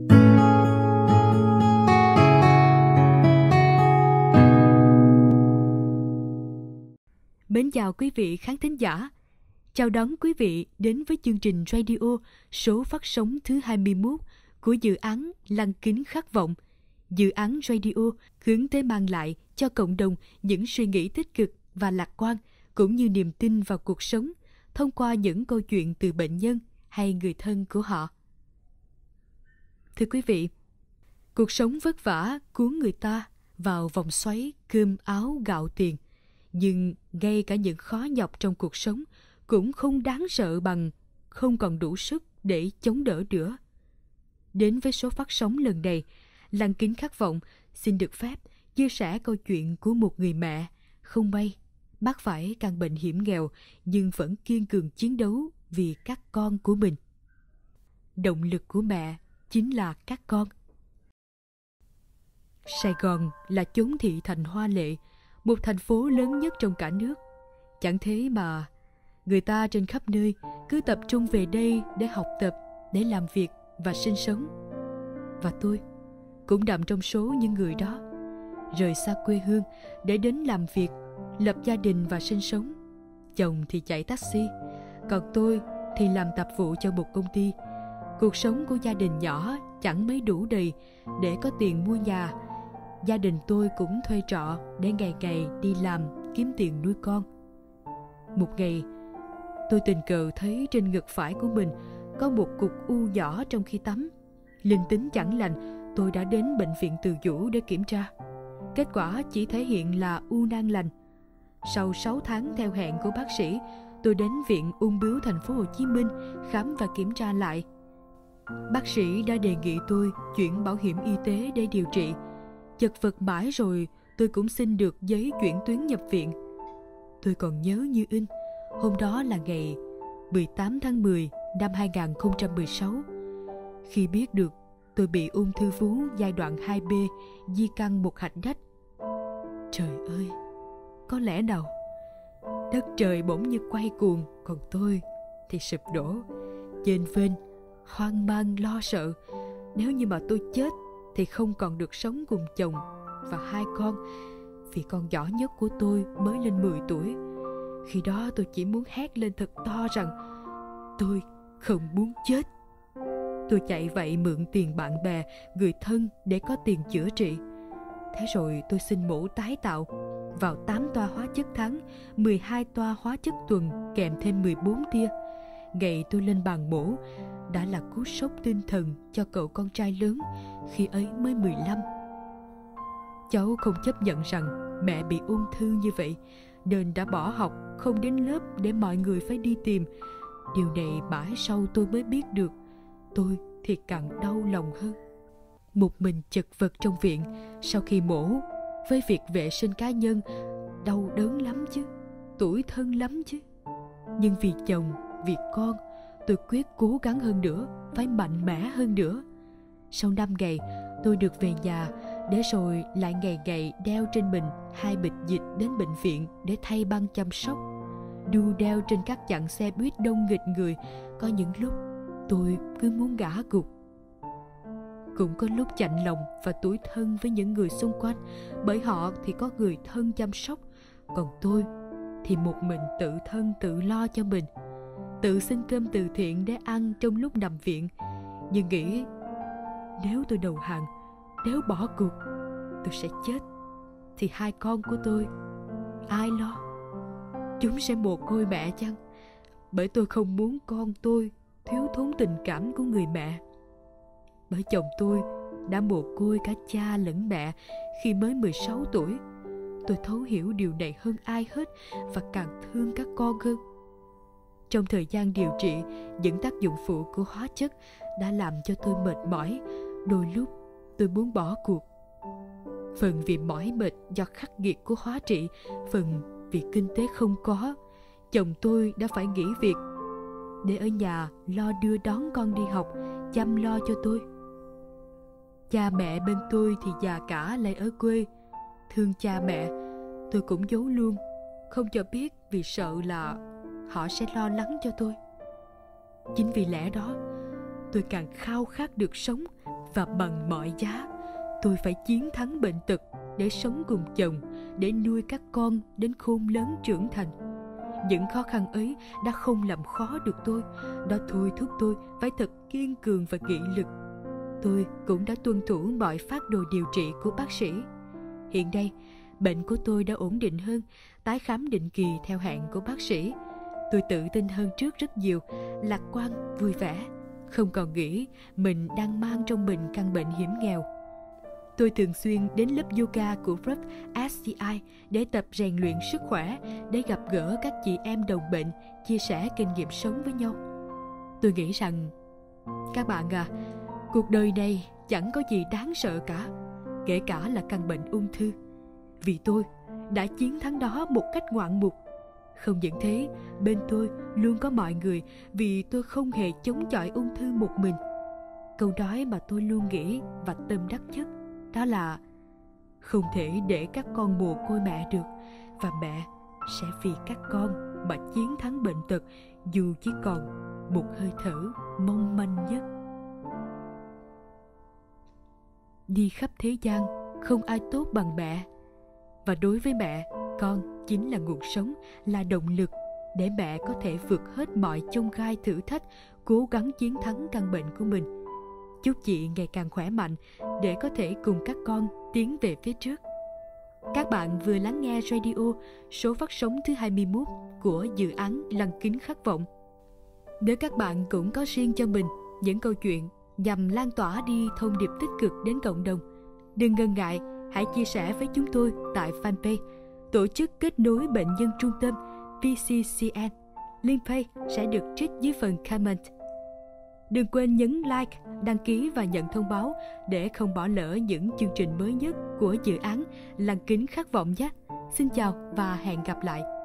Mến chào quý vị khán thính giả. Chào đón quý vị đến với chương trình radio số phát sóng thứ 21 của dự án Lăng kính khát vọng. Dự án radio hướng tới mang lại cho cộng đồng những suy nghĩ tích cực và lạc quan, cũng như niềm tin vào cuộc sống thông qua những câu chuyện từ bệnh nhân hay người thân của họ. Thưa quý vị, cuộc sống vất vả cuốn người ta vào vòng xoáy cơm áo gạo tiền – nhưng ngay cả những khó nhọc trong cuộc sống cũng không đáng sợ bằng không còn đủ sức để chống đỡ nữa. Đến với số phát sóng lần này, Lăng Kính Khát Vọng xin được phép chia sẻ câu chuyện của một người mẹ không may bác phải căn bệnh hiểm nghèo nhưng vẫn kiên cường chiến đấu vì các con của mình. Động lực của mẹ chính là các con. Sài Gòn là chốn thị thành hoa lệ, một thành phố lớn nhất trong cả nước. Chẳng thế mà người ta trên khắp nơi cứ tập trung về đây để học tập, để làm việc và sinh sống. Và tôi cũng nằm trong số những người đó. Rời xa quê hương để đến làm việc, lập gia đình và sinh sống. Chồng thì chạy taxi, còn tôi thì làm tạp vụ cho một công ty. Cuộc sống của gia đình nhỏ chẳng mấy đủ đầy để có tiền mua nhà gia đình tôi cũng thuê trọ để ngày ngày đi làm kiếm tiền nuôi con. Một ngày, tôi tình cờ thấy trên ngực phải của mình có một cục u nhỏ trong khi tắm. Linh tính chẳng lành, tôi đã đến bệnh viện từ dũ để kiểm tra. Kết quả chỉ thể hiện là u nang lành. Sau 6 tháng theo hẹn của bác sĩ, tôi đến viện ung bướu thành phố Hồ Chí Minh khám và kiểm tra lại. Bác sĩ đã đề nghị tôi chuyển bảo hiểm y tế để điều trị Chật vật mãi rồi tôi cũng xin được giấy chuyển tuyến nhập viện. Tôi còn nhớ như in, hôm đó là ngày 18 tháng 10 năm 2016. Khi biết được tôi bị ung thư vú giai đoạn 2B di căn một hạch đách. Trời ơi, có lẽ nào đất trời bỗng như quay cuồng còn tôi thì sụp đổ trên vênh hoang mang lo sợ nếu như mà tôi chết thì không còn được sống cùng chồng và hai con vì con nhỏ nhất của tôi mới lên 10 tuổi. Khi đó tôi chỉ muốn hét lên thật to rằng tôi không muốn chết. Tôi chạy vậy mượn tiền bạn bè, người thân để có tiền chữa trị. Thế rồi tôi xin mổ tái tạo vào 8 toa hóa chất tháng, 12 toa hóa chất tuần kèm thêm 14 tia. Ngày tôi lên bàn mổ, đã là cú sốc tinh thần cho cậu con trai lớn khi ấy mới 15. Cháu không chấp nhận rằng mẹ bị ung thư như vậy nên đã bỏ học không đến lớp để mọi người phải đi tìm. Điều này mãi sau tôi mới biết được. Tôi thì càng đau lòng hơn. Một mình chật vật trong viện sau khi mổ với việc vệ sinh cá nhân đau đớn lắm chứ, tuổi thân lắm chứ. Nhưng vì chồng, vì con, tôi quyết cố gắng hơn nữa, phải mạnh mẽ hơn nữa. Sau năm ngày, tôi được về nhà, để rồi lại ngày ngày đeo trên mình hai bịch dịch đến bệnh viện để thay băng chăm sóc. Đu đeo trên các chặng xe buýt đông nghịch người, có những lúc tôi cứ muốn gã gục. Cũng có lúc chạnh lòng và tủi thân với những người xung quanh, bởi họ thì có người thân chăm sóc, còn tôi thì một mình tự thân tự lo cho mình tự xin cơm từ thiện để ăn trong lúc nằm viện. Nhưng nghĩ, nếu tôi đầu hàng, nếu bỏ cuộc, tôi sẽ chết. Thì hai con của tôi, ai lo? Chúng sẽ mồ côi mẹ chăng? Bởi tôi không muốn con tôi thiếu thốn tình cảm của người mẹ. Bởi chồng tôi đã mồ côi cả cha lẫn mẹ khi mới 16 tuổi. Tôi thấu hiểu điều này hơn ai hết và càng thương các con hơn. Trong thời gian điều trị, những tác dụng phụ của hóa chất đã làm cho tôi mệt mỏi. Đôi lúc tôi muốn bỏ cuộc. Phần vì mỏi mệt do khắc nghiệt của hóa trị, phần vì kinh tế không có. Chồng tôi đã phải nghỉ việc để ở nhà lo đưa đón con đi học, chăm lo cho tôi. Cha mẹ bên tôi thì già cả lại ở quê. Thương cha mẹ, tôi cũng giấu luôn, không cho biết vì sợ là họ sẽ lo lắng cho tôi. Chính vì lẽ đó, tôi càng khao khát được sống và bằng mọi giá. Tôi phải chiến thắng bệnh tật để sống cùng chồng, để nuôi các con đến khôn lớn trưởng thành. Những khó khăn ấy đã không làm khó được tôi, đã thôi thúc tôi phải thật kiên cường và nghị lực. Tôi cũng đã tuân thủ mọi phát đồ điều trị của bác sĩ. Hiện đây bệnh của tôi đã ổn định hơn, tái khám định kỳ theo hẹn của bác sĩ tôi tự tin hơn trước rất nhiều lạc quan vui vẻ không còn nghĩ mình đang mang trong mình căn bệnh hiểm nghèo tôi thường xuyên đến lớp yoga của Ruth SCI để tập rèn luyện sức khỏe, để gặp gỡ các chị em đồng bệnh, chia sẻ kinh nghiệm sống với nhau. Tôi nghĩ rằng, các bạn à, cuộc đời này chẳng có gì đáng sợ cả, kể cả là căn bệnh ung thư. Vì tôi đã chiến thắng đó một cách ngoạn mục. Không những thế, bên tôi luôn có mọi người vì tôi không hề chống chọi ung thư một mình. Câu nói mà tôi luôn nghĩ và tâm đắc nhất đó là không thể để các con mồ côi mẹ được và mẹ sẽ vì các con mà chiến thắng bệnh tật dù chỉ còn một hơi thở mong manh nhất đi khắp thế gian không ai tốt bằng mẹ và đối với mẹ con chính là nguồn sống là động lực để mẹ có thể vượt hết mọi chông gai thử thách cố gắng chiến thắng căn bệnh của mình chúc chị ngày càng khỏe mạnh để có thể cùng các con tiến về phía trước. Các bạn vừa lắng nghe radio số phát sóng thứ 21 của dự án Lăng kính khát vọng. Nếu các bạn cũng có riêng cho mình những câu chuyện nhằm lan tỏa đi thông điệp tích cực đến cộng đồng, đừng ngần ngại hãy chia sẻ với chúng tôi tại fanpage Tổ chức Kết nối Bệnh nhân Trung tâm VCCN. Link pay sẽ được trích dưới phần comment. Đừng quên nhấn like, đăng ký và nhận thông báo để không bỏ lỡ những chương trình mới nhất của dự án Lăng kính khát vọng nhé. Xin chào và hẹn gặp lại.